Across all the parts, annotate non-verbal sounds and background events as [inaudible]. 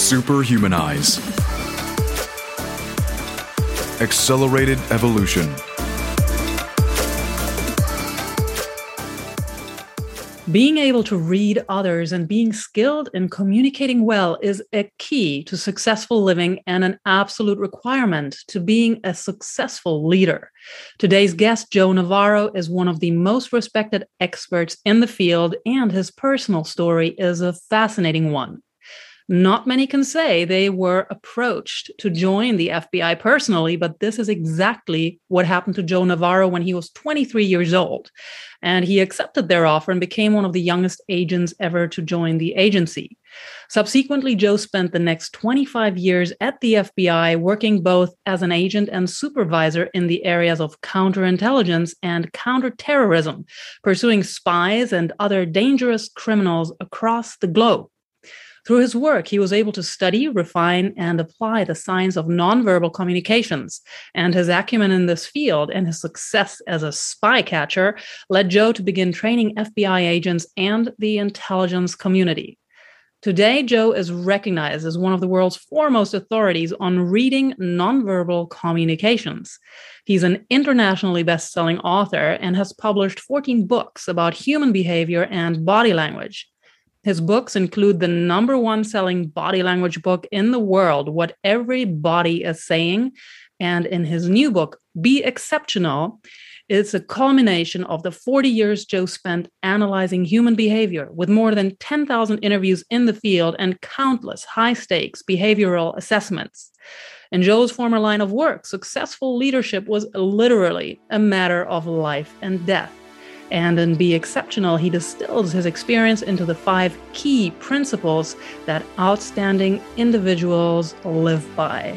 Superhumanize. Accelerated Evolution. Being able to read others and being skilled in communicating well is a key to successful living and an absolute requirement to being a successful leader. Today's guest, Joe Navarro, is one of the most respected experts in the field, and his personal story is a fascinating one. Not many can say they were approached to join the FBI personally, but this is exactly what happened to Joe Navarro when he was 23 years old. And he accepted their offer and became one of the youngest agents ever to join the agency. Subsequently, Joe spent the next 25 years at the FBI working both as an agent and supervisor in the areas of counterintelligence and counterterrorism, pursuing spies and other dangerous criminals across the globe. Through his work, he was able to study, refine, and apply the science of nonverbal communications. And his acumen in this field and his success as a spy catcher led Joe to begin training FBI agents and the intelligence community. Today, Joe is recognized as one of the world's foremost authorities on reading nonverbal communications. He's an internationally best selling author and has published 14 books about human behavior and body language. His books include the number one selling body language book in the world, What Every Body is Saying. And in his new book, Be Exceptional, it's a culmination of the 40 years Joe spent analyzing human behavior with more than 10,000 interviews in the field and countless high stakes behavioral assessments. In Joe's former line of work, successful leadership was literally a matter of life and death. And in Be Exceptional, he distills his experience into the five key principles that outstanding individuals live by.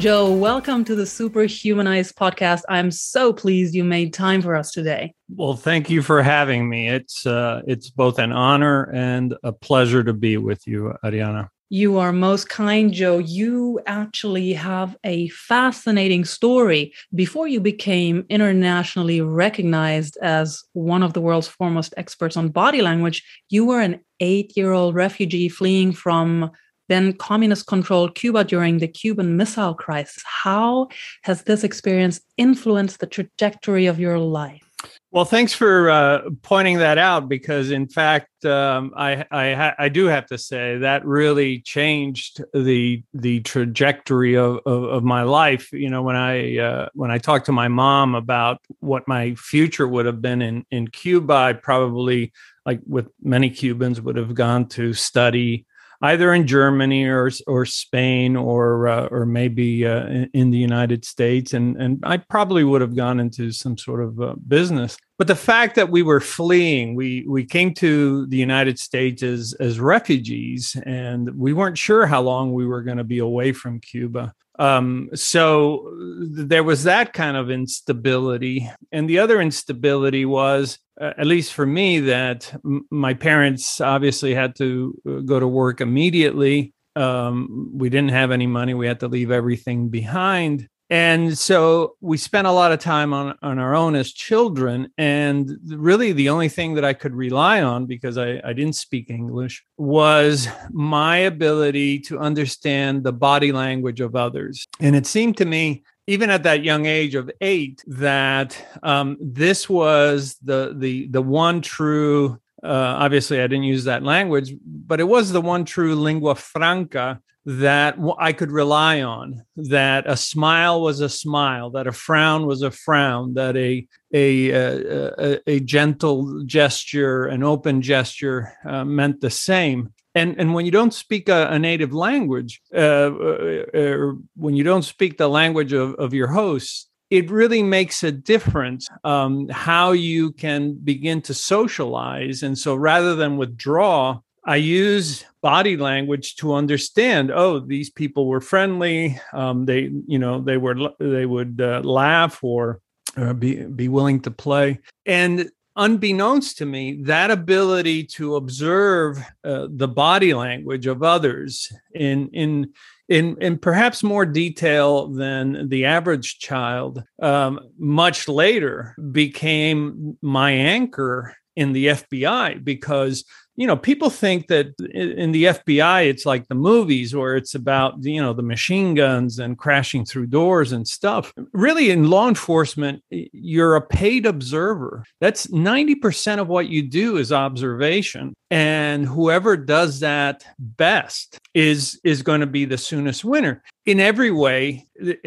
Joe, welcome to the Superhumanized podcast. I'm so pleased you made time for us today. Well, thank you for having me. It's uh, it's both an honor and a pleasure to be with you, Ariana. You are most kind, Joe. You actually have a fascinating story. Before you became internationally recognized as one of the world's foremost experts on body language, you were an eight year old refugee fleeing from then communist controlled Cuba during the Cuban Missile Crisis. How has this experience influenced the trajectory of your life? Well, thanks for uh, pointing that out because, in fact, um, I I, I, do have to say that really changed the the trajectory of, of, of my life. You know, when I uh, when I talked to my mom about what my future would have been in in Cuba, I probably, like with many Cubans, would have gone to study either in Germany or or Spain or uh, or maybe uh, in, the United States, and and I probably would have gone into some sort of uh, business. But the fact that we were fleeing, we we came to the United States as as refugees, and we weren't sure how long we were going to be away from Cuba. Um, so there was that kind of instability. And the other instability was, uh, at least for me, that m- my parents obviously had to uh, go to work immediately. Um, we didn't have any money. We had to leave everything behind and so we spent a lot of time on, on our own as children. And really the only thing that i could rely on because I, I didn't speak english was my ability to understand the body language of others. And it seemed to me even at that young age of eight that um, this was the the the one true uh, obviously, I didn't use that language, but it was the one true lingua franca that I could rely on. That a smile was a smile, that a frown was a frown, that a a a, a gentle gesture, an open gesture uh, meant the same. And and when you don't speak a, a native language, uh, uh, when you don't speak the language of, of your host, it really makes a difference um, how you can begin to socialize. And so rather than withdraw, I use body language to understand. Oh, these people were friendly. Um, they, you know, they were they would uh, laugh or, or be be willing to play. And unbeknownst to me, that ability to observe uh, the body language of others in in in in perhaps more detail than the average child, um, much later became my anchor in the FBI because you know, people think that in the FBI, it's like the movies where it's about, you know, the machine guns and crashing through doors and stuff. Really, in law enforcement, you're a paid observer. That's 90% of what you do is observation. And whoever does that best is, is going to be the soonest winner. In every way, it,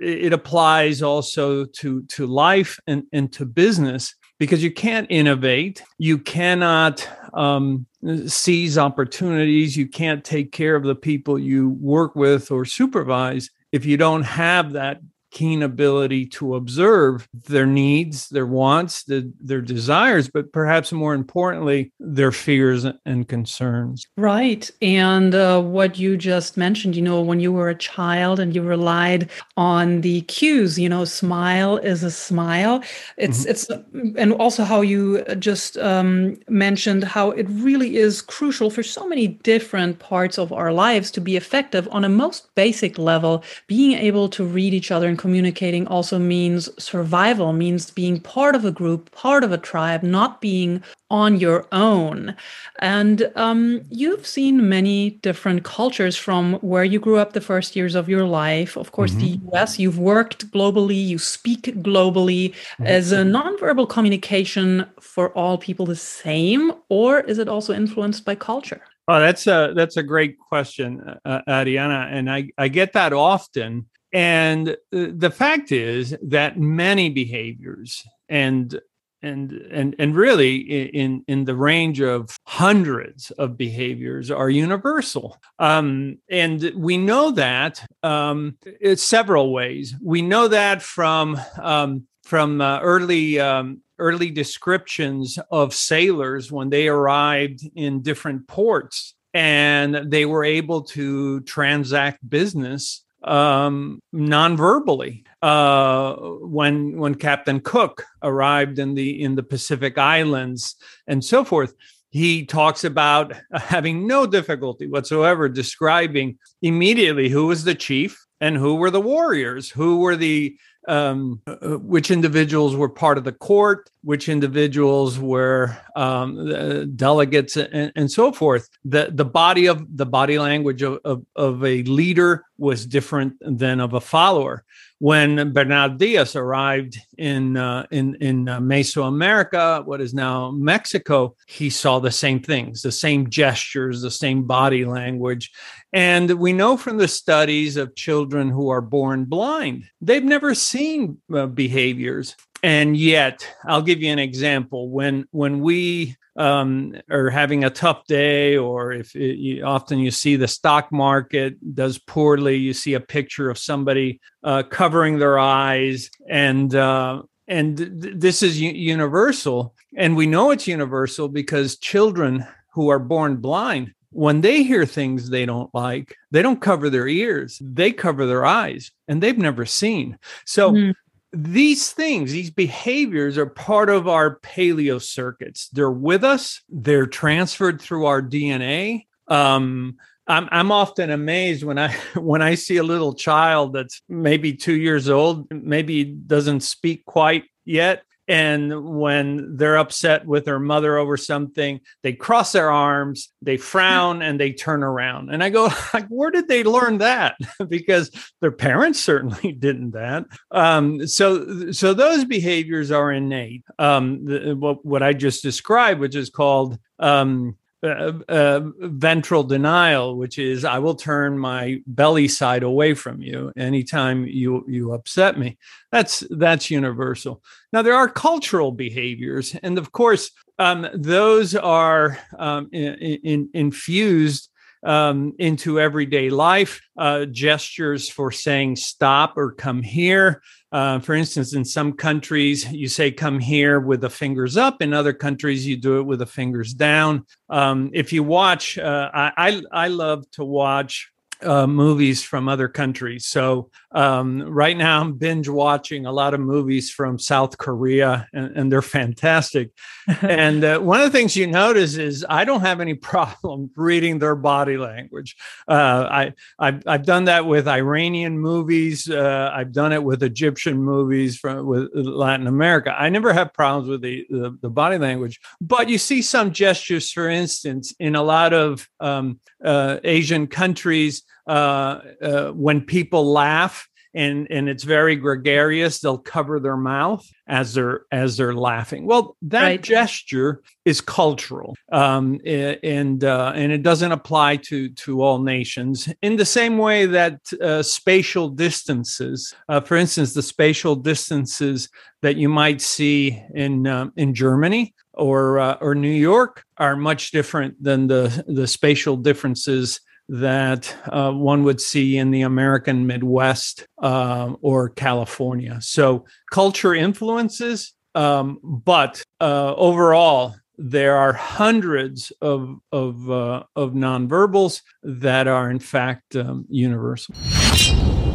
it applies also to, to life and, and to business because you can't innovate, you cannot um, seize opportunities, you can't take care of the people you work with or supervise if you don't have that keen ability to observe their needs, their wants, the, their desires, but perhaps more importantly, their fears and concerns. Right. And uh, what you just mentioned, you know, when you were a child and you relied on the cues, you know, smile is a smile. It's, mm-hmm. it's, and also how you just um, mentioned how it really is crucial for so many different parts of our lives to be effective on a most basic level, being able to read each other and communicating also means survival, means being part of a group, part of a tribe, not being on your own. And um, you've seen many different cultures from where you grew up the first years of your life. Of course, mm-hmm. the US, you've worked globally, you speak globally. Mm-hmm. Is a nonverbal communication for all people the same, or is it also influenced by culture? Oh, that's a that's a great question, uh, Adriana, and I I get that often. And uh, the fact is that many behaviors and and and and really in in the range of hundreds of behaviors are universal. Um, and we know that um, it's several ways. We know that from um, from uh, early um, early descriptions of sailors when they arrived in different ports and they were able to transact business um, non-verbally. Uh, when when Captain Cook arrived in the in the Pacific Islands and so forth, he talks about having no difficulty whatsoever describing immediately who was the chief and who were the warriors, who were the um, uh, which individuals were part of the court, which individuals were um, delegates, and, and, so forth. The the body of the body language of, of, of a leader was different than of a follower when Bernal Diaz arrived in uh, in in uh, Mesoamerica, what is now Mexico, he saw the same things, the same gestures, the same body language, and we know from the studies of children who are born blind, they've never seen uh, behaviors. And yet, I'll give you an example. When when we um, are having a tough day, or if it, you, often you see the stock market does poorly, you see a picture of somebody uh, covering their eyes, and uh, and th- this is u- universal, and we know it's universal because children who are born blind when they hear things they don't like, they don't cover their ears, they cover their eyes, and they've never seen. So mm-hmm these things, these behaviors are part of our paleo circuits. They're with us, they're transferred through our DNA. Um, I'm, I'm often amazed when I [laughs] when I see a little child that's maybe two years old, maybe doesn't speak quite yet, And when they're upset with their mother over something, they cross their arms, they frown, and they turn around. And I go, [laughs] like, where did they learn that? [laughs] because their parents certainly [laughs] didn't that. Um, so, so those behaviors are innate. Um, the, what, what I just described, which is called um, uh, uh, ventral denial, which is I will turn my belly side away from you anytime you you upset me. That's that's universal. Now there are cultural behaviors, and of course um, those are um, in, in, infused um, into everyday life. Uh, gestures for saying stop or come here. Uh, for instance, in some countries, you say come here with the fingers up. In other countries, you do it with the fingers down. Um, if you watch, uh, I, I love to watch uh, movies from other countries. So um, right now, I'm binge watching a lot of movies from South Korea, and, and they're fantastic. [laughs] and uh, one of the things you notice is I don't have any [laughs] problem reading their body language. Uh, I I've, I've, done that with Iranian movies. Uh, I've done it with Egyptian movies from with Latin America. I never have problems with the, the, the body language, but you see some gestures, for instance, in a lot of um, uh, Asian countries when people laugh and and it's very gregarious they'll cover their mouth as they're as they're laughing well that right. gesture is cultural um, and uh, and it doesn't apply to to all nations in the same way that uh, spatial distances uh, for instance the spatial distances that you might see in um, in Germany or uh, or New York are much different than the the spatial differences that uh, one would see in the American Midwest uh, or California. So culture influences, um, but uh, overall, there are hundreds of of uh, of nonverbals that are in fact um, universal.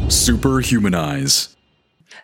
Superhumanize.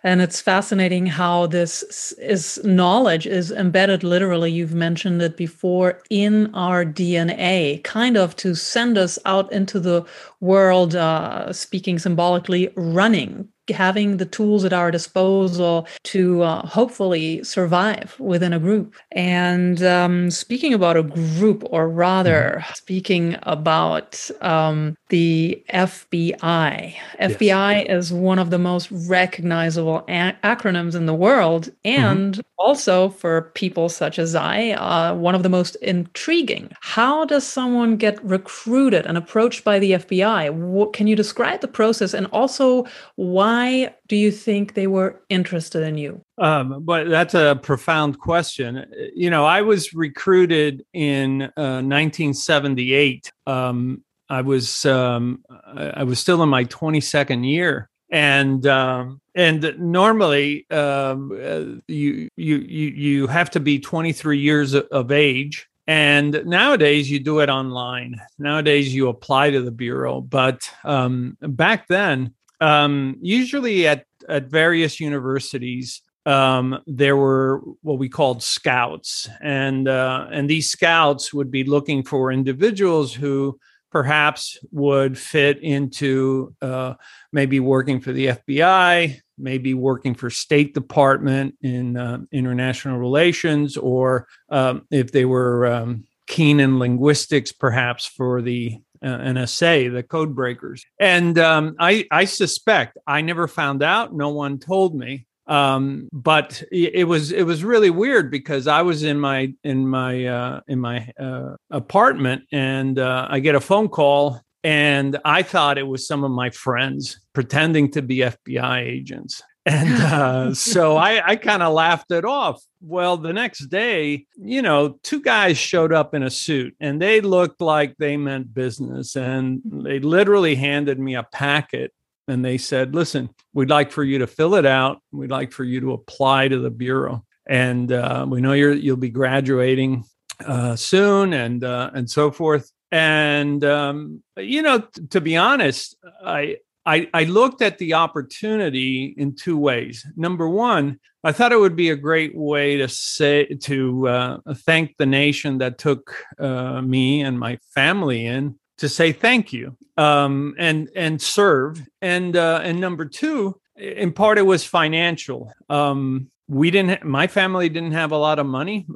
And it's fascinating how this is knowledge is embedded literally, you've mentioned it before, in our DNA, kind of to send us out into the world, uh, speaking symbolically, running, having the tools at our disposal to uh, hopefully survive within a group. And um, speaking about a group, or rather, mm-hmm. speaking about um, the FBI. Yes. FBI is one of the most recognizable a- acronyms in the world, and mm-hmm. also for people such as I, uh, one of the most intriguing. How does someone get recruited and approached by the FBI? What, can you describe the process and also why? Why do you think they were interested in you? Um, but that's a profound question. You know, I was recruited in uh, 1978. Um, I was um, I was still in my 22nd year, and um, and normally um, uh, you you you you have to be 23 years of age and nowadays you do it online nowadays you apply to the bureau but um, back then um, usually at at various universities um, there were what we called scouts, and uh, and these scouts would be looking for individuals who perhaps would fit into uh, maybe working for the FBI, maybe working for State Department in uh, international relations, or um, if they were um, keen in linguistics, perhaps for the uh, NSA, the code breakers. And um, I, I suspect I never found out. No one told me. Um, but it was it was really weird because I was in my in my uh, in my uh, apartment and uh, I get a phone call and I thought it was some of my friends pretending to be FBI agents. And [laughs] uh, so I, I kind of laughed it off. Well, the next day, you know, two guys showed up in a suit and they looked like they meant business. And they literally handed me a packet and they said, listen, we'd like for you to fill it out. We'd like for you to apply to the Bureau. And uh, we know you're, you'll be graduating uh, soon and, uh, and so forth. And, um, you know, t- to be honest, I, I, I looked at the opportunity in two ways. Number one, I thought it would be a great way to say to uh, thank the nation that took uh, me and my family in to say thank you um, and and serve. And uh, and number two, in part, it was financial. Um, we didn't. My family didn't have a lot of money.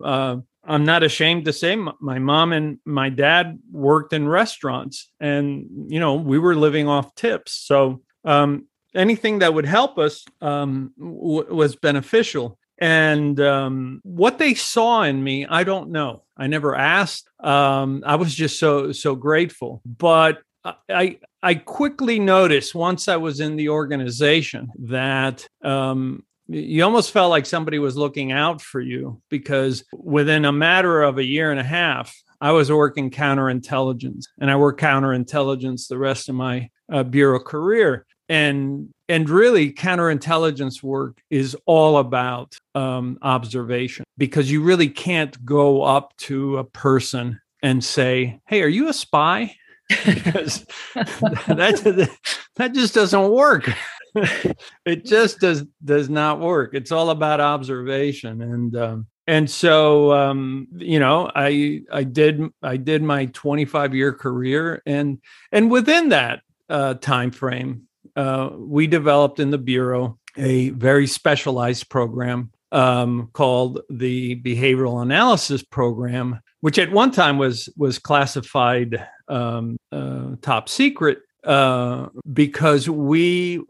I'm not ashamed to say my mom and my dad worked in restaurants, and you know we were living off tips. So um, anything that would help us um, w- was beneficial. And um, what they saw in me, I don't know. I never asked. Um, I was just so so grateful. But I I quickly noticed once I was in the organization that um, you almost felt like somebody was looking out for you because within a matter of a year and a half, I was working counterintelligence, and I worked counterintelligence the rest of my uh, bureau career. And and really counterintelligence work is all about um, observation because you really can't go up to a person and say hey are you a spy? [laughs] Because [laughs] that that just doesn't work [laughs] it just does does not work. It's all about observation. And um, and so um, you know i i did i did my 25 year career. And and within that uh, time frame uh, we developed in the Bureau a very specialized program um, called the Behavioral Analysis Program, which at one time was was classified um, uh, top secret uh, because we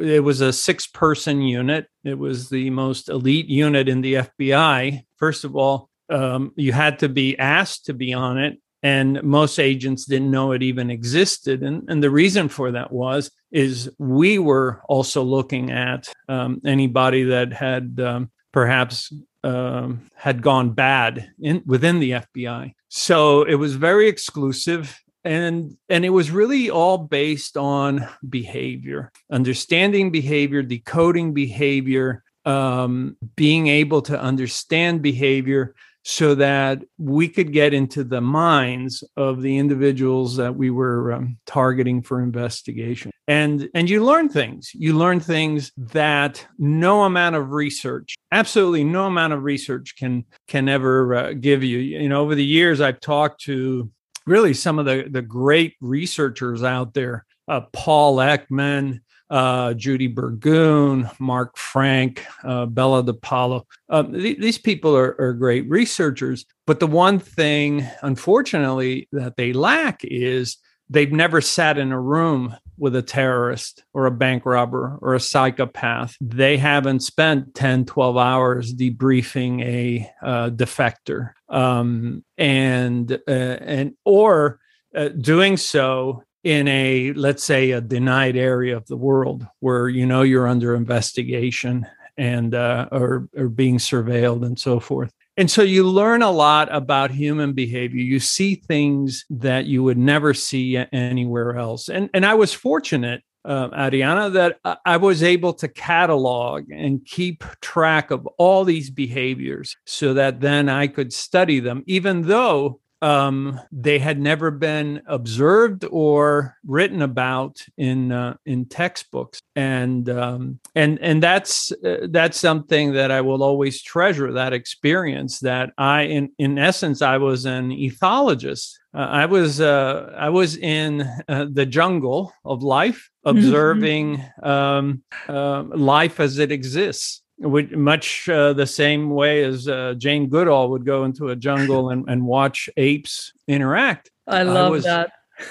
it was a six person unit. It was the most elite unit in the FBI. First of all, um, you had to be asked to be on it and most agents didn't know it even existed and, and the reason for that was is we were also looking at um, anybody that had um, perhaps um, had gone bad in, within the fbi so it was very exclusive and and it was really all based on behavior understanding behavior decoding behavior um, being able to understand behavior so that we could get into the minds of the individuals that we were um, targeting for investigation. And and you learn things. You learn things that no amount of research absolutely no amount of research can can ever uh, give you. You know over the years i've talked to really some of the the great researchers out there uh, paul ekman uh, Judy Burgoon, Mark Frank, uh, Bella DePaulo. Um, th- these people are, are great researchers. But the one thing, unfortunately, that they lack is they've never sat in a room with a terrorist or a bank robber or a psychopath. They haven't spent 10, 12 hours debriefing a uh, defector. Um, and, uh, and, or, uh, doing so in a let's say a denied area of the world where you know you're under investigation and uh, or, or being surveilled and so forth and so you learn a lot about human behavior. You see things that you would never see anywhere else. And and i was fortunate uh, Adriana, that I was able to catalog and keep track of all these behaviors so that then I could study them, even though um, they had never been observed or written about in uh, in textbooks, and um, and and that's uh, that's something that I will always treasure. That experience that I, in in essence, I was an ethologist. Uh, I was uh, I was in uh, the jungle of life, mm-hmm. observing um, uh, life as it exists would much uh, the same way as uh, Jane Goodall would go into a jungle and, and watch apes interact. I love was, that. [laughs]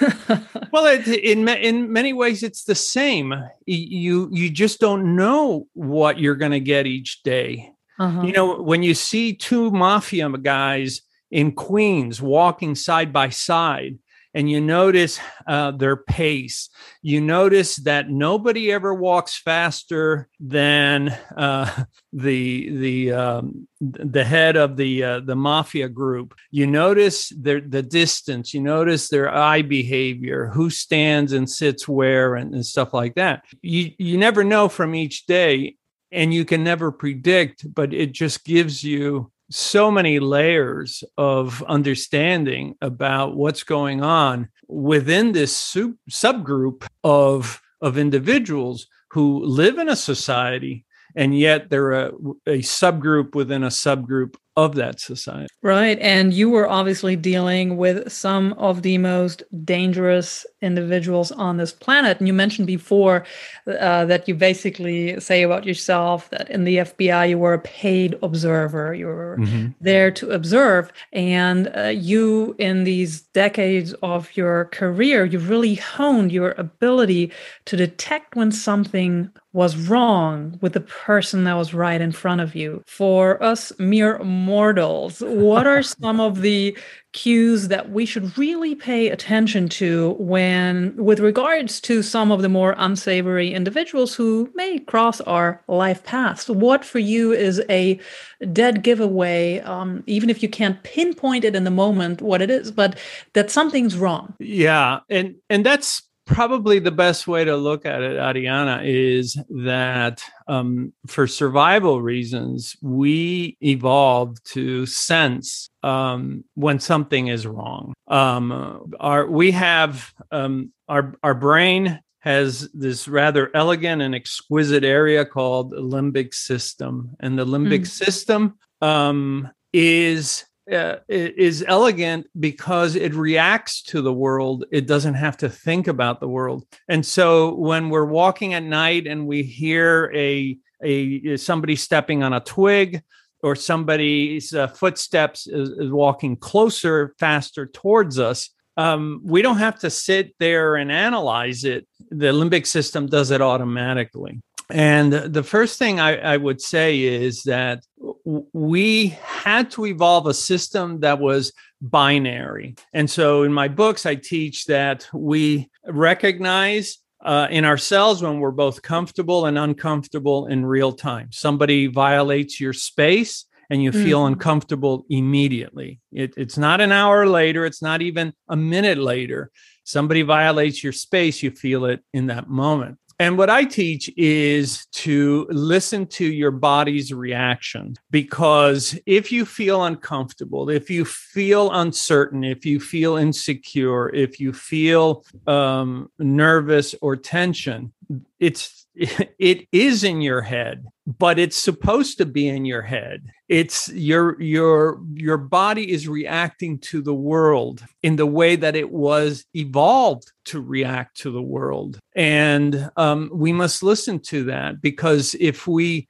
well, it, in in many ways, it's the same. You you just don't know what you're going to get each day. Uh-huh. You know, when you see two mafia guys in Queens walking side by side, and you notice uh, their pace. You notice that nobody ever walks faster than uh, [laughs] the the um, the head of the uh, the mafia group. You notice their the distance. You notice their eye behavior, who stands and sits where, and, and stuff like that. You you never know from each day, and you can never predict. But it just gives you so many layers of understanding about what's going on within this sub- subgroup of of individuals who live in a society and yet they're a, a subgroup within a subgroup of that society. Right. And you were obviously dealing with some of the most dangerous individuals on this planet. And you mentioned before uh, that you basically say about yourself that in the FBI you were a paid observer. You were mm-hmm. there to observe. And uh, you, in these decades of your career, you've really honed your ability to detect when something was wrong with the person that was right in front of you. For us mere mortals, what are [laughs] some of the cues that we should really pay attention to when, with regards to some of the more unsavory individuals who may cross our life paths? What for you is a dead giveaway, um, even if you can't pinpoint it in the moment what it is, but that something's wrong? Yeah, and and that's probably the best way to look at it, Adriana, is that um, for survival reasons, we evolved to sense um, when something is wrong. Um, our we have um, our our brain has this rather elegant and exquisite area called the limbic system, and the limbic mm. system um, is uh, is elegant because it reacts to the world. It doesn't have to think about the world. And so when we're walking at night and we hear a a somebody stepping on a twig or somebody's uh, footsteps is, is, walking closer, faster towards us, um, we don't have to sit there and analyze it. The limbic system does it automatically. And the first thing I, I, would say is that we had to evolve a system that was binary. And so in my books, I teach that we recognize uh, in ourselves when we're both comfortable and uncomfortable in real time. Somebody violates your space and you feel mm-hmm. uncomfortable immediately. It, it's not an hour later, it's not even a minute later. Somebody violates your space, you feel it in that moment. And what I teach is to listen to your body's reaction because if you feel uncomfortable, if you feel uncertain, if you feel insecure, if you feel um, nervous or tension, it's [laughs] it is in your head but it's supposed to be in your head. It's your your your body is reacting to the world in the way that it was evolved to react to the world. And um, we must listen to that because if we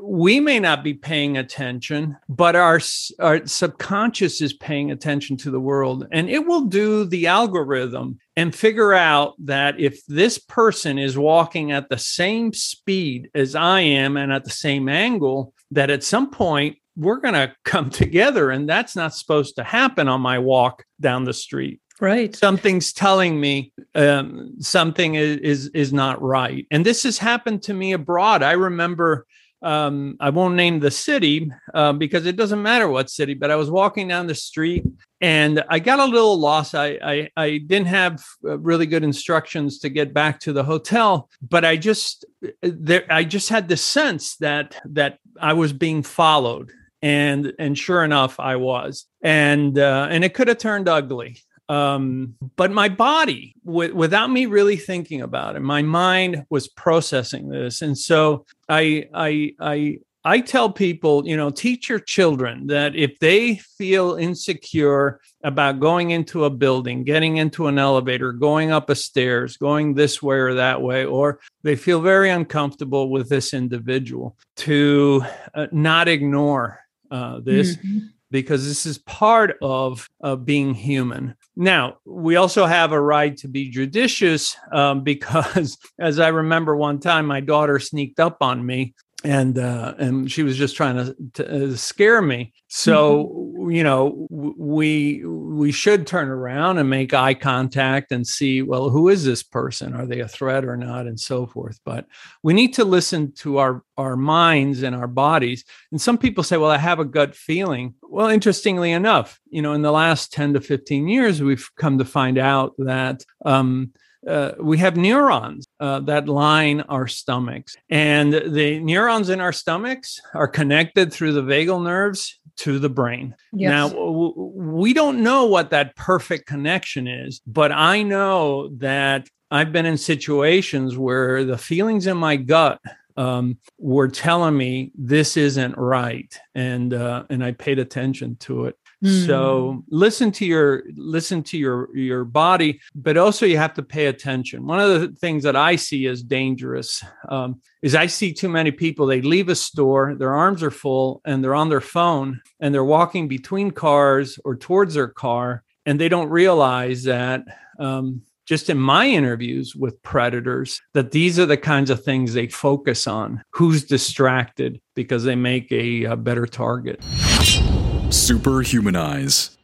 we may not be paying attention but our our subconscious is paying attention to the world. And it will do the algorithm and figure out that if this person is walking at the same speed as I am and at the same angle, that at some point we're going to come [laughs] together. And that's not supposed to happen on my walk down the street. Right. Something's telling me um, something is, is, is not right. And this has happened to me abroad. I remember um, I won't name the city uh, because it doesn't matter what city, but I was walking down the street and I got a little lost. I, I, I didn't have uh, really good instructions to get back to the hotel, but I just uh, there I just had the sense that that I was being followed, and and sure enough, I was, and uh, and it could have turned ugly um, but my body w- without me really thinking about it my mind was processing this and so i i i i tell people you know teach your children that if they feel insecure about going into a building getting into an elevator going up a stairs going this way or that way or they feel very uncomfortable with this individual to uh, not ignore uh, this mm-hmm because this is part of uh, being human. Now, we also have a right to be judicious um, because, [laughs] as I remember one time, my daughter sneaked up on me and uh, and she was just trying to, to uh, scare me. So mm-hmm. you know we we should turn around and make eye contact and see well who is this person? Are they a threat or not, and so forth. But we need to listen to our our minds and our bodies. And some people say, well, I have a gut feeling. Well, interestingly enough, you know, in the last ten to fifteen years, we've come to find out that. Um, uh, we have neurons uh, that line our stomachs. And the neurons in our stomachs are connected through the vagal nerves to the brain. Yes. Now, w- we don't know what that perfect connection is, but I know that I've been in situations where the feelings in my gut um, were telling me this isn't right, and uh, and I paid attention to it. Mm. So listen to your listen to your your body, but also you have to pay attention. One of the things that I see as dangerous um, is I see too many people. They leave a store, their arms are full, and they're on their phone, and they're walking between cars or towards their car, and they don't realize that. Um, just in my interviews with predators that these are the kinds of things they focus on who's distracted because they make a, a better target Superhumanize.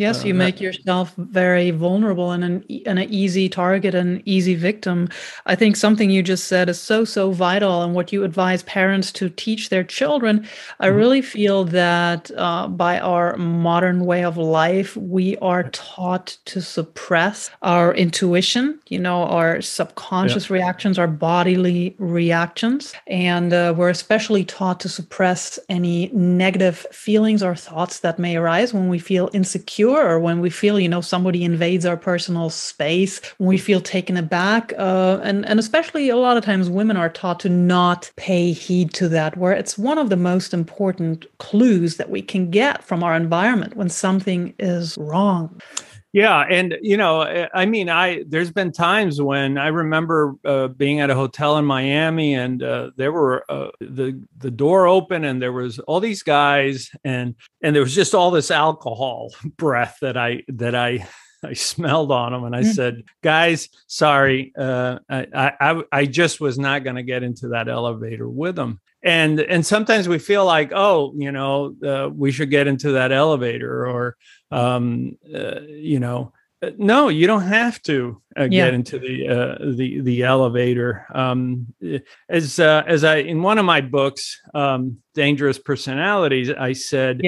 Yes, uh, you make yourself very vulnerable and an, and an easy target and easy victim. I think something you just said is so, so vital. And what you advise parents to teach their children, I mm-hmm. really feel that uh, by our modern way of life, we are taught to suppress our intuition, you know, our subconscious yeah. reactions, our bodily reactions. And uh, we're especially taught to suppress any negative feelings or thoughts that may arise when we feel insecure when we feel you know somebody invades our personal space when we feel taken aback uh, and and especially a lot of times women are taught to not pay heed to that where it's one of the most important clues that we can get from our environment when something is wrong yeah, and you know, eh, I mean, I there's been times when I remember uh, being at a hotel in Miami, and uh, there were uh, the the door open, and there was all these guys, and and there was just all this alcohol [laughs] breath that I that I [laughs] I smelled on them and I mm. said, guys, sorry, uh, I, I, I just was not going to get into that elevator with them and and sometimes we feel like oh you know uh, we should get into that elevator or um, uh, you know uh, no you don't have to uh, yeah. get into the uh, the the elevator um, as uh, as i in one of my books um, dangerous personalities i said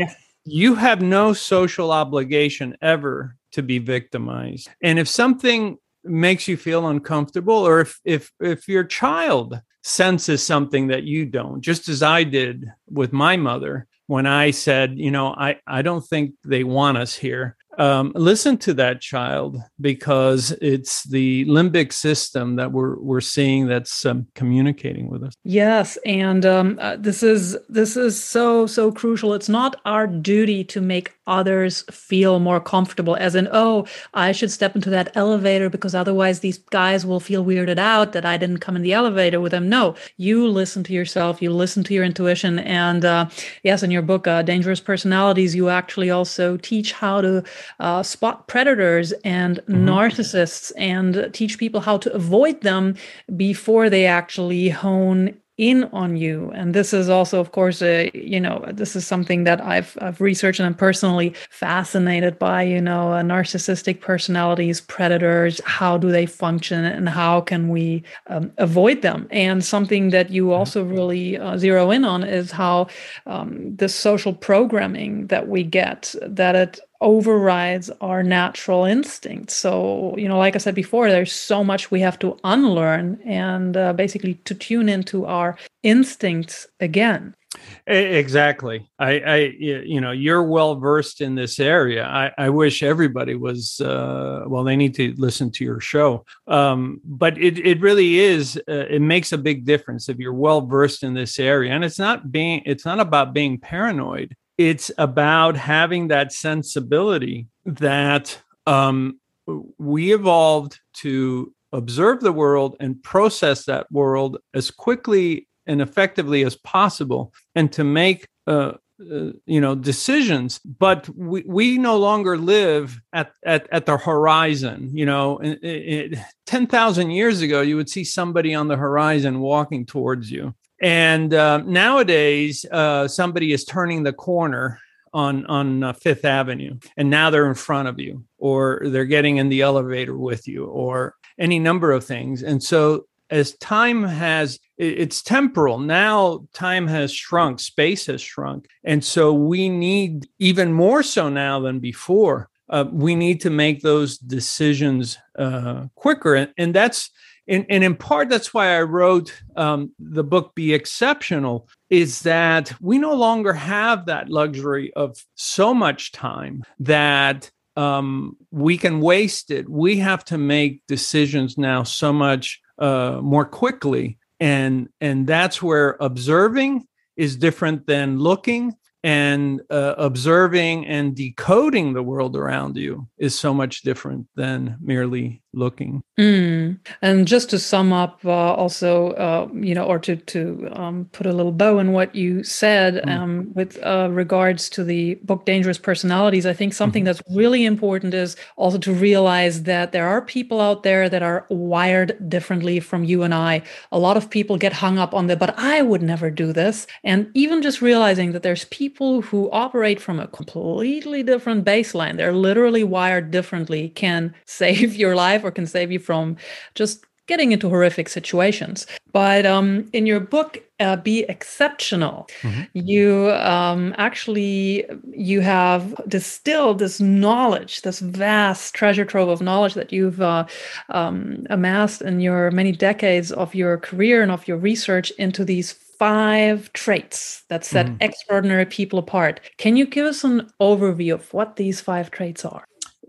you have no social obligation ever to be victimized. And if something makes you feel uncomfortable or if if if your child senses something that you don't, just as I did with my mother when I said, you know, I, I don't think they want us here um, listen to that child because it's the limbic system that we're we're seeing that's um, communicating with us. Yes, and um, uh, this is this is so so crucial. It's not our duty to make others feel more comfortable, as in, oh, I should step into that elevator because otherwise these guys will feel weirded out that I didn't come in the elevator with them. No, you listen to yourself, you listen to your intuition, and uh, yes, in your book, uh, Dangerous Personalities, you actually also teach how to uh, spot predators and mm-hmm. narcissists and teach people how to avoid them before they actually hone in on you. And this is also of course a you know this is something that i've i've researched and i'm personally fascinated by you know narcissistic personalities predators how do they function and how can we um, avoid them? And something that you also really uh, zero in on is how um, the social programming that we get that it overrides our natural instincts. So, you know, like I said before, there's so much we have to unlearn and uh, basically to tune into our instincts again. Exactly. I, I, you know, you're well versed in this area. I, I wish everybody was. Uh, well, they need to listen to your show. Um, but it, it really is. Uh, it makes a big difference if you're well versed in this area, and it's not being. It's not about being paranoid it's about having that sensibility that um, we evolved to observe the world and process that world as quickly and effectively as possible and to make uh, uh, you know decisions. But we, we no longer live at, at, at the horizon you know 10,000 years ago you would see somebody on the horizon walking towards you and uh, nowadays, uh, somebody is turning the corner on on uh, Fifth Avenue, and now they're in front of you, or they're getting in the elevator with you, or any number of things. And so, as time has, it's temporal. Now, time has shrunk, space has shrunk, and so we need even more so now than before. Uh, we need to make those decisions uh, quicker, and, and that's and, and in part that's why i wrote um, the book be exceptional is that we no longer have that luxury of so much time that um, we can waste it. We have to make decisions now so much uh, more quickly. And and that's where observing is different than looking. And uh, observing and decoding the world around you is so much different than merely looking. Mm. And just to sum up, uh, also, uh, you know, or to to um, put a little bow in what you said mm. um, with uh, regards to the book "Dangerous Personalities," I think something mm that's really important is also to realize that there are people out there that are wired differently from you and I. A lot of people get hung up on the "but I would never do this," and even just realizing that there's people who operate from a completely different baseline, they're literally wired differently, can [laughs] save your life or can save you from just getting into horrific situations. But um, in your book, uh, "Be Exceptional," mm-hmm. you um, actually you have distilled this knowledge, this vast treasure trove of knowledge that you've uh, um, amassed in your many decades of your career and of your research into these five traits that set mm. extraordinary people apart. Can you give us an overview of what these five traits are?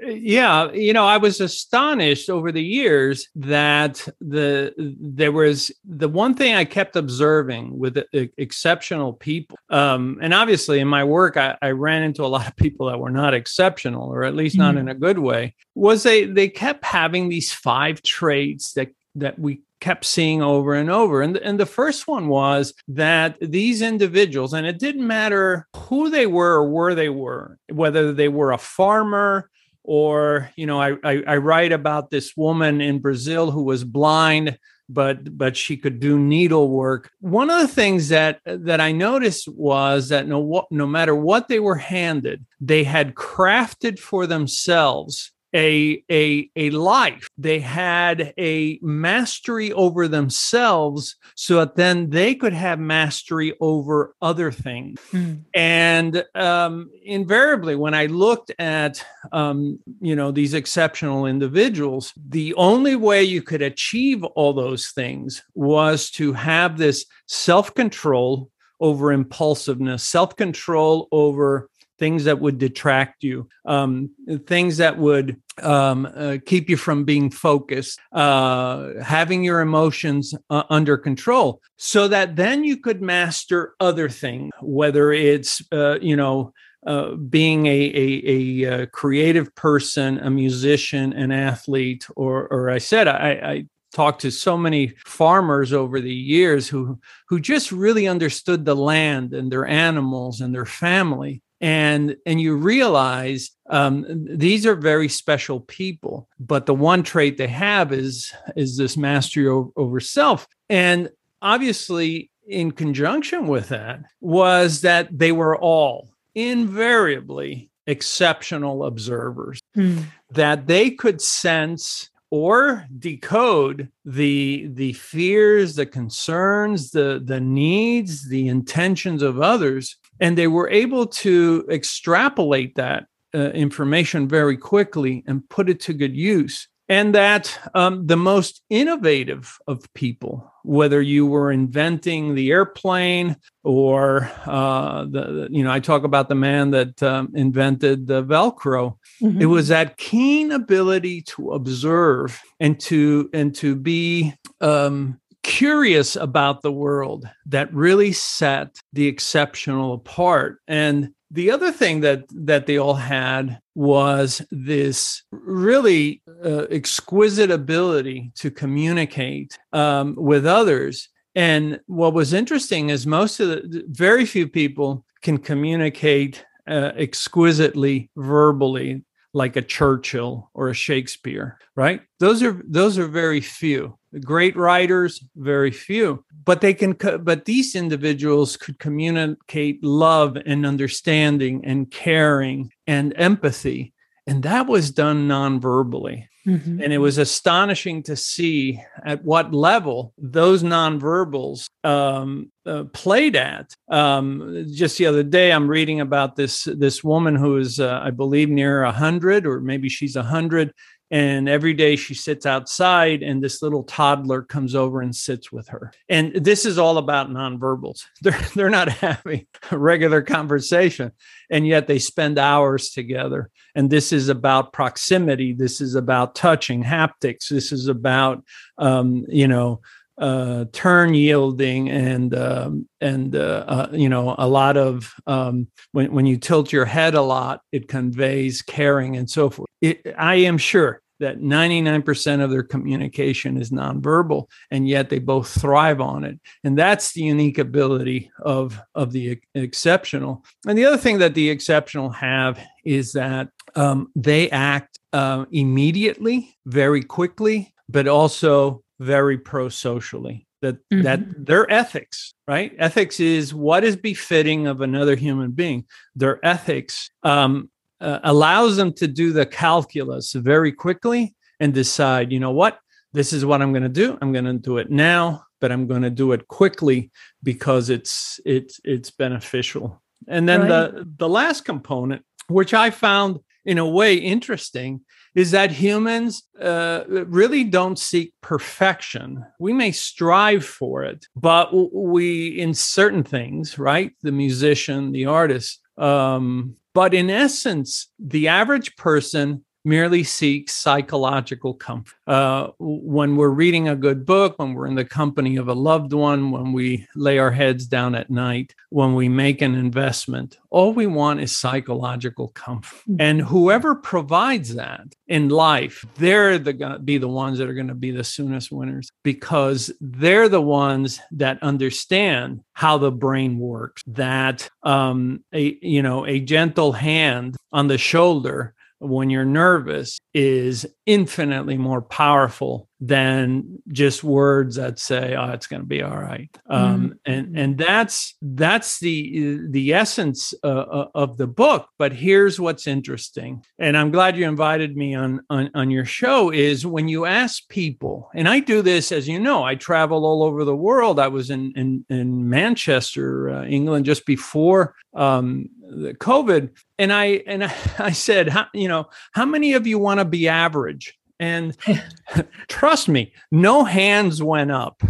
Yeah you know i was astonished over the years that the there was the one thing i kept observing with exceptional people um, and obviously in my work I, I, ran into a lot of people that were not exceptional or at least not mm-hmm. in a good way was they they kept having these five traits that that we kept seeing over and over. And, and the first one was that these individuals, and it didn't matter who they were or where they were, whether they were a farmer, or you know I, I, I write about this woman in brazil who was blind but but she could do needlework. One of the things that that i noticed was that no no matter what they were handed they had crafted for themselves a a a life they had a mastery over themselves so that then they could have mastery over other things mm. and um, invariably when i looked at um, you know these exceptional individuals the only way you could achieve all those things was to have this self-control over impulsiveness self-control over things that would detract you, um, things that would um, uh, keep you from being focused, uh, having your emotions uh, under control, so that then you could master other things, whether it's, uh, you know, uh, being a, a, a, uh, creative person, a musician, an athlete, or, or I said, I, I talked to so many farmers over the years who who just really understood the land and their animals and their family and and you realize um, these are very special people but the one trait they have is is this mastery over, over self and obviously in conjunction with that was that they were all invariably exceptional observers hmm. that they could sense or decode the the fears the concerns the the needs the intentions of others and they were able to extrapolate that uh, information very quickly and put it to good use and that um, the most innovative of people, whether you were inventing the airplane or uh, the, you know, I talk about the man that um, invented the Velcro. Mm-hmm. It was that keen ability to observe and to and to be um, curious about the world that really set the exceptional apart. And the other thing that that they all had was this really uh, exquisite ability to communicate um, with others and what was interesting is most of the very few people can communicate uh, exquisitely verbally like a Churchill or a Shakespeare, right? Those are those are very few. Great writers, very few. But they can but these individuals could communicate love and understanding and caring and empathy. And that was done non-verbally. Mm-hmm. And it was astonishing to see at what level those nonverbals um, uh, played at. Um, just the other day, I'm reading about this this woman who is, uh, I believe, near hundred, or maybe she's hundred, and every day she sits outside and this little toddler comes over and sits with her. And this is all about nonverbals. [laughs] They're, they're not having a regular conversation and yet they spend hours together. And this is about proximity. This is about touching haptics. This is about um, you know uh, turn yielding and um, and uh, uh, you know a lot of um, when when you tilt your head a lot, it conveys caring and so forth. It, I am sure that 99% of their communication is nonverbal and yet they both thrive on it. And that's the unique ability of of the exceptional. And the other thing that the exceptional have is that um, they act uh, immediately very quickly but also very pro-socially. That mm-hmm. that their ethics right? Ethics is what is befitting of another human being. Their ethics um, uh, allows them to do the calculus very quickly and decide you know what this is what i'm going to do i'm going to do it now but i'm going to do it quickly because it's it's it's beneficial and then right. the the last component which i found in a way interesting is that humans uh, really don't seek perfection. We may strive for it, but we, in certain things, right? The musician, the artist. Um, but in essence, the average person merely seeks psychological comfort. Uh, when we're reading a good book, when we're in the company of a loved one, when we lay our heads down at night, when we make an investment, all we want is psychological comfort. Hmm. And whoever provides that in life, they're the going to be the ones that are going to be the soonest winners because they're the ones that understand how the brain works. That um, a you know a gentle hand on the shoulder when you're nervous is infinitely more powerful than just words that say oh it's going to be all right um, mm-hmm. and and that's that's the the essence uh, uh, of the book but here's what's interesting and i'm glad you invited me on, on on your show is when you ask people and i do this as you know i travel all over the world i was in in, in manchester uh, england just before um, the covid and i and [laughs] i said how, you know how many of you want to be average and [laughs] [laughs] trust me, no hands went up.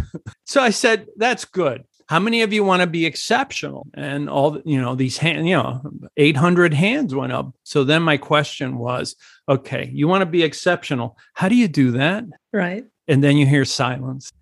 So I said, that's good. How many of you want to be exceptional? And all, you know, these hands, you know, 800 hands went up. So then my question was, okay, you want to be exceptional. How do you do that? Right. And then you hear silence.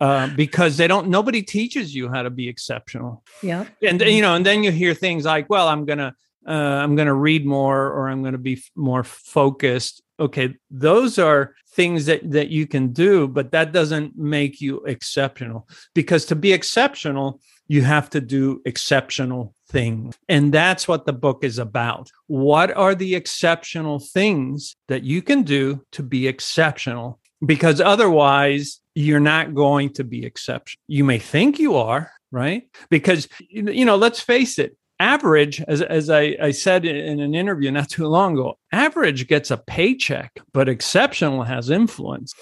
Uh, because they don't nobody teaches you how to be exceptional yeah and you know and then you hear things like well i'm gonna uh, I'm going to read more or I'm going to be f- more focused. Okay, those are things that that you can do, but that doesn't make you exceptional because to be exceptional, you have to do exceptional things. And that's what the book is about. What are the exceptional things that you can do to be exceptional? Because otherwise, you're not going to be exceptional. You may think you are, right? Because, you know, let's face it, average as, as I, I said in an interview not too long ago average gets a paycheck but exceptional has influence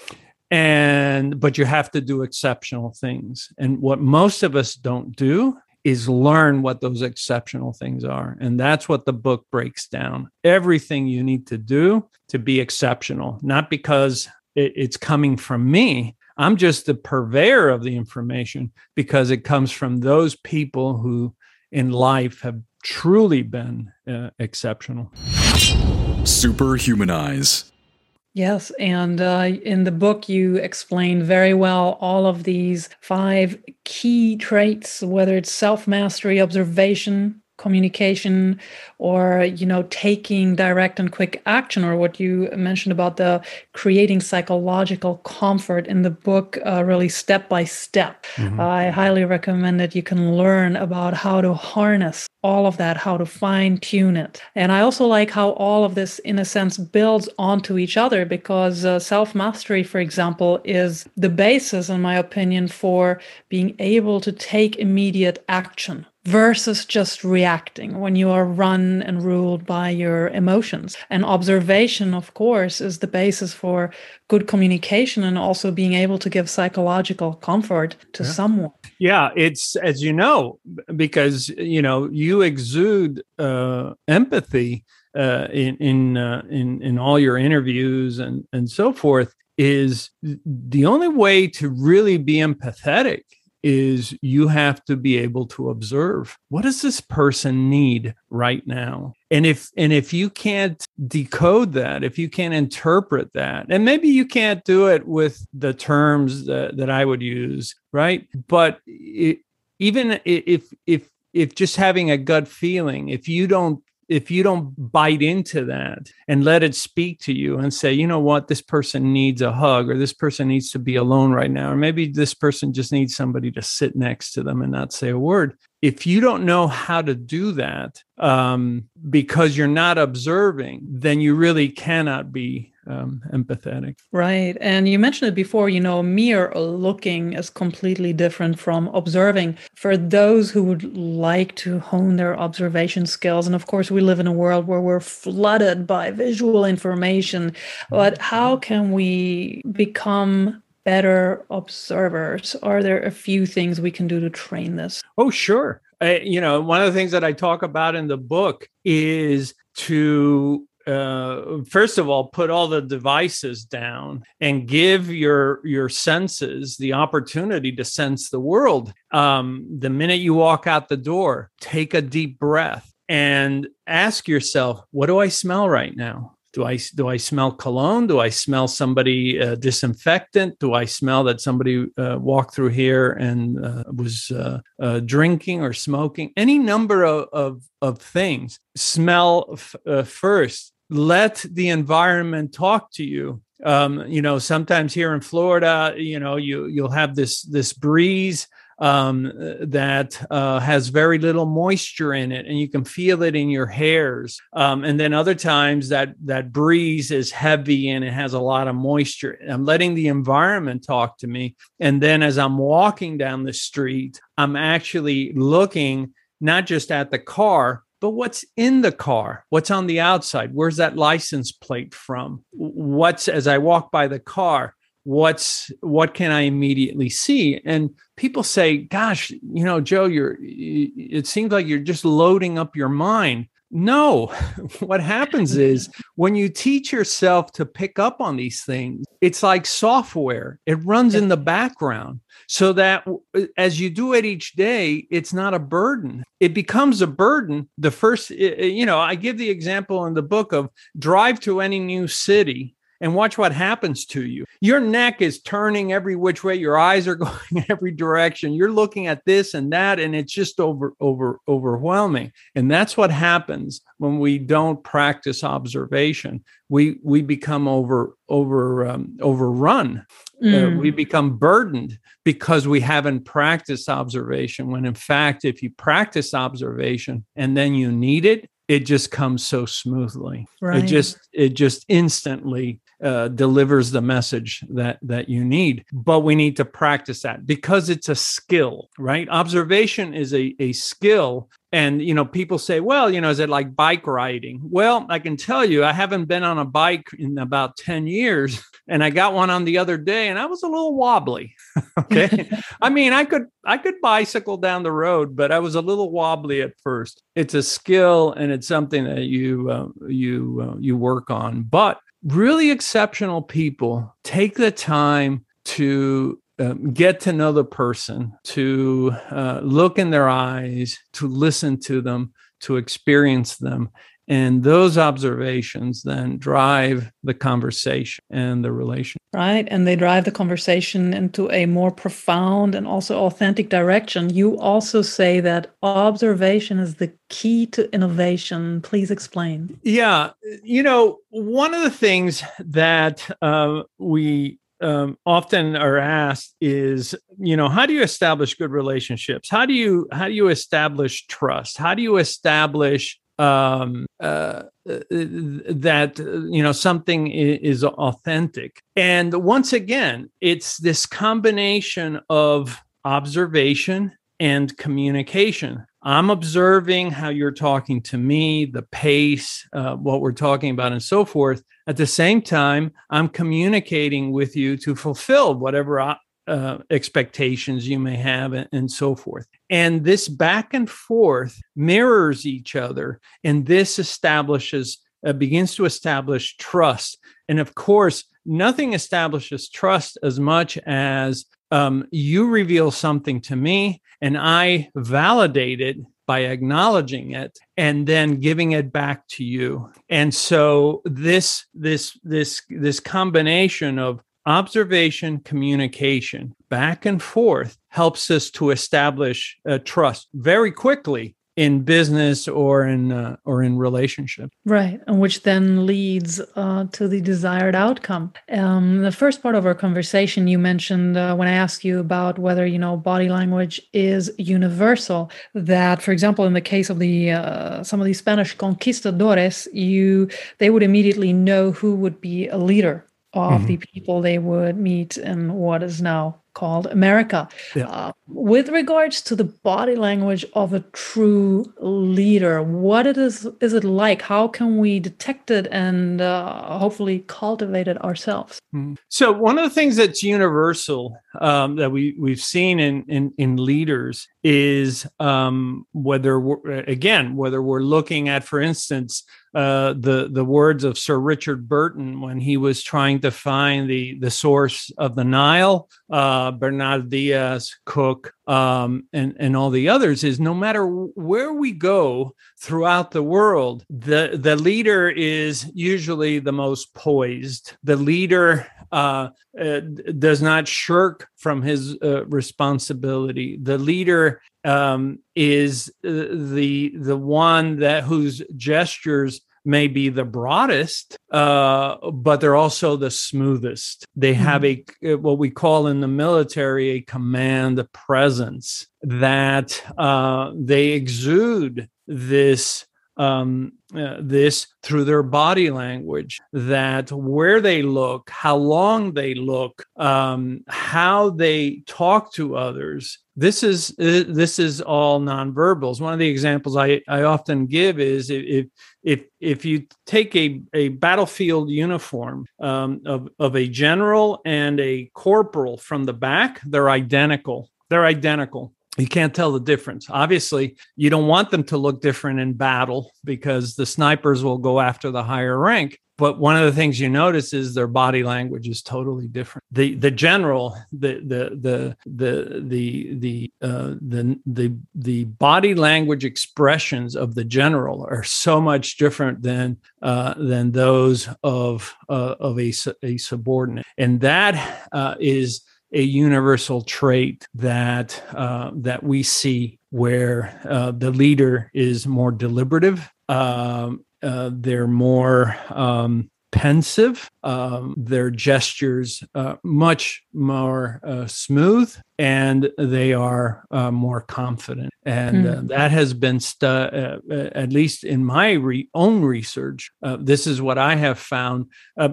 and but you have to do exceptional things and what most of us don't do is learn what those exceptional things are and that's what the book breaks down everything you need to do to be exceptional not because it, it's coming from me i'm just the purveyor of the information because it comes from those people who in life have truly been uh, exceptional. Superhumanize. Yes, and uh, in the book, you explain very well all of these five key traits, whether it's self mastery, observation, communication or you know taking direct and quick action or what you mentioned about the creating psychological comfort in the book uh, really step by step. Mm-hmm. i highly recommend that you can learn about how to harness all of that how to fine tune it. And i also like how all of this in a sense builds onto each other because uh, self mastery for example is the basis in my opinion for being able to take immediate action versus just reacting when you are run and ruled by your emotions. And observation, of course, is the basis for good communication and also being able to give psychological comfort to yeah. someone. Yeah, it's as you know, because you know you exude uh, empathy uh, in in uh, in in all your interviews and and so forth. Is the only way to really be empathetic is you have to be able to observe what does this person need right now? And if and if you can't decode that if you can't interpret that and maybe you can't do it with the terms that, that i would use right? But it, even if if if just having a gut feeling if you don't if you don't bite into that and let it speak to you and say, you know what, this person needs a hug or this person needs to be alone right now, or maybe this person just needs somebody to sit next to them and not say a word. If you don't know how to do that um, because you're not observing, then you really cannot be um, empathetic. Right. And you mentioned it before, you know, mere looking is completely different from observing. For those who would like to hone their observation skills, and of course, we live in a world where we're flooded by visual information, but mm-hmm. how can we become better observers? Are there a few things we can do to train this? Oh, sure. I, you know, one of the things that I talk about in the book is to uh, first of all put all the devices down and give your your senses the opportunity to sense the world um, the minute you walk out the door take a deep breath and ask yourself what do i smell right now do I do I smell cologne? Do I smell somebody uh, disinfectant? Do I smell that somebody uh, walked through here and uh, was uh, uh, drinking or smoking? Any number of of, of things. Smell f- uh, first. Let the environment talk to you. Um, you know, sometimes here in Florida, you know, you you'll have this this breeze um, that uh, has very little moisture in it, and you can feel it in your hairs. Um, and then other times that that breeze is heavy and it has a lot of moisture. I'm letting the environment talk to me, and then as I'm walking down the street, I'm actually looking not just at the car, but what's in the car? What's on the outside? Where's that license plate from? What's as i walk by the car what's what can i immediately see? And people say gosh you know joe you're it seems like you're just loading up your mind no. [laughs] What happens is when you teach yourself to pick up on these things it's like software. It runs in the background so that uh, as you do it each day it's not a burden. It becomes a burden. The first uh, uh, you know i give the example in the book of drive to any new city and watch what happens to you. Your neck is turning every which way. Your eyes are [laughs] going every direction. You're looking at this and that, and it's just over, over, overwhelming. And that's what happens when we don't practice observation. We we become over over um, overrun. Mm. Uh, we become burdened because we haven't practiced observation. When in fact, if you practice observation and then you need it, it just comes so smoothly. Right. It just it just instantly uh, delivers the message that that you need but we need to practice that because it's a skill right? Observation is a, a skill. And you know people say well you know is it like bike riding? Well i can tell you i haven't been on a bike in about 10 years [laughs] and i got one on the other day and i was a little wobbly [laughs] okay? [laughs] I mean i could i could bicycle down the road but i was a little wobbly at first. It's a skill and it's something that you uh, you uh, you work on but really exceptional people take the time to um, get to know the person, to uh, look in their eyes, to listen to them, to experience them. And those observations then drive the conversation and the relation. Right. And they drive the conversation into a more profound and also authentic direction. You also say that observation is the key to innovation. Please explain. Yeah. You know, one of the things that uh, we um, often are asked is you know how do you establish good relationships how do you how do you establish trust how do you establish um, uh, uh, that you know something is authentic. And once again it's this combination of observation and communication. I'm observing how you're talking to me the pace uh, what we're talking about and so forth. At the same time i'm communicating with you to fulfill whatever uh, expectations you may have and, and, so forth. And this back and forth mirrors each other, and this establishes, uh, begins to establish trust. And of course, nothing establishes trust as much as um, you reveal something to me and I validate it by acknowledging it and then giving it back to you and so this this this this combination of observation communication back and forth helps us to establish uh, trust very quickly in business or in uh, or in relationship. Right and which then leads uh, to the desired outcome. Um, the first part of our conversation you mentioned uh, when i asked you about whether you know body language is universal that for example in the case of the uh, some of the spanish conquistadores you they would immediately know who would be a leader of mm-hmm. the people they would meet in what is now called America. Yeah. Uh, with regards to the body language of a true leader, what it is is it like? How can we detect it and uh, hopefully cultivate it ourselves? Mm-hmm. So one of the things that's universal um, that we we've seen in in, in leaders is um, whether again whether we're looking at, for instance, uh, the the words of Sir Richard Burton when he was trying to find the the source of the Nile, uh, Bernal Diaz, Cook, um, and and all the others is no matter where we go throughout the world, the the leader is usually the most poised. The leader uh, uh, does not shirk from his uh, responsibility. The leader um, is uh, the the one that whose gestures may be the broadest, uh, but they're also the smoothest. They mm-hmm. have a uh, what we call in the military a command presence that uh, they exude this um, uh, this through their body language that where they look how long they look um, how they talk to others this is uh, this is all nonverbals. One of the examples i, I often give is if if if you take a, a battlefield uniform um, of, of a general and a corporal from the back they're identical. They're identical you can't tell the difference. Obviously, you don't want them to look different in battle because the snipers will go after the higher rank. But one of the things you notice is their body language is totally different. The the general, the the the the the the uh, the the the body language expressions of the general are so much different than uh, than those of uh, of a, a subordinate, and that uh, is a universal trait that uh, that we see where uh, the leader is more deliberative. Um, uh, they're more um, pensive. Um, their gestures uh, much more uh, smooth, and they are uh, more confident. And mm. that has been stu- uh, uh, at least in my re- own research. this is what I have found.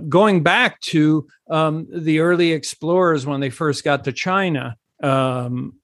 going back to um, the early explorers when they first got to China, um,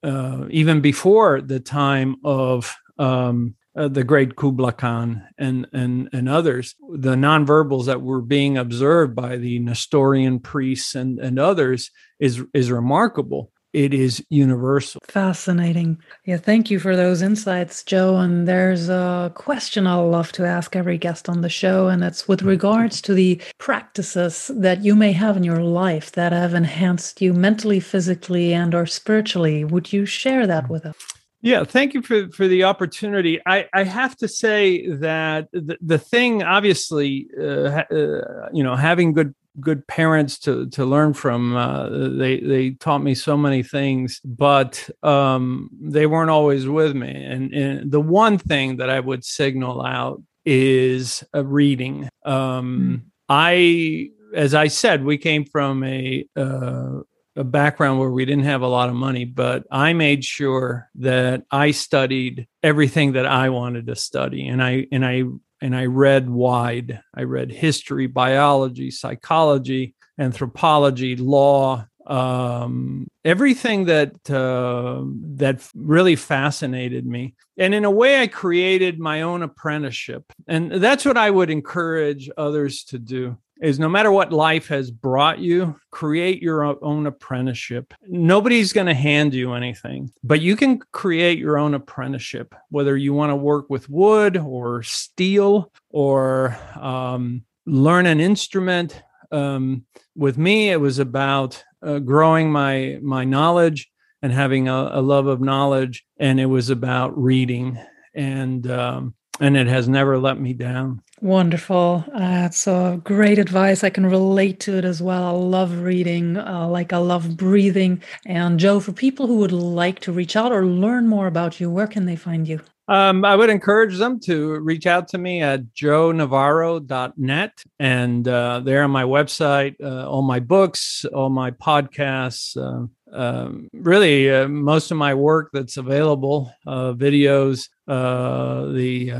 even before the time of um, uh, the great Kubla Khan and, and, and others, the nonverbals that were being observed by the Nestorian priests and, and others is, is remarkable. It is universal. Fascinating. Yeah, thank you for those insights, Joe. And there's a question I'll love to ask every guest on the show, and it's with regards to the practices that you may have in your life that have enhanced you mentally, physically, and or spiritually. Would you share that with us? Yeah, thank you for, for the opportunity. I, I have to say that the, the thing, obviously, uh, uh, you know, having good good parents to to learn from, uh, they they taught me so many things, but um, they weren't always with me. And, and, the one thing that I would signal out is a reading. Um, mm. I, as I said, we came from a uh, a background where we didn't have a lot of money, but I made sure that I studied everything that I wanted to study, and I and I and I read wide. I read history, biology, psychology, anthropology, law, um, everything that uh, that really fascinated me. And in a way, I created my own apprenticeship, and that's what I would encourage others to do is no matter what life has brought you, create your own apprenticeship. Nobody's going to hand you anything, but you can create your own apprenticeship, whether you want to work with wood or steel or um, learn an instrument. um, with me, it was about uh, growing my my knowledge and having a, a, love of knowledge, and it was about reading, and um, and it has never let me down. Wonderful. That's uh, great advice. I can relate to it as well. I love reading, uh, like I love breathing. And Joe, for people who would like to reach out or learn more about you, where can they find you? Um, I would encourage them to reach out to me at joenavarro.net. And uh, there on my website, uh, all my books, all my podcasts, uh, um, really uh, most of my work that's available, uh, videos, uh, the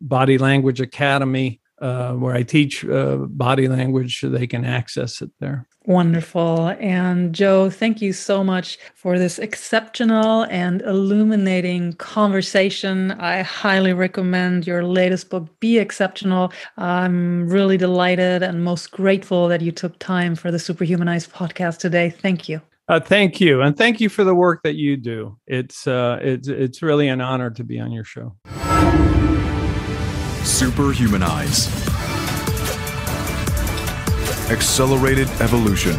Body Language Academy, where I teach body language, so they can access it there. Wonderful. And Joe, thank you so much for this exceptional and illuminating conversation. I highly recommend your latest book, Be Exceptional. I'm really delighted and most grateful that you took time for the Superhumanized podcast today. Thank you. Uh, thank you, and thank you for the work that you do. It's uh, it's it's really an honor to be on your show. Superhumanize. Accelerated evolution.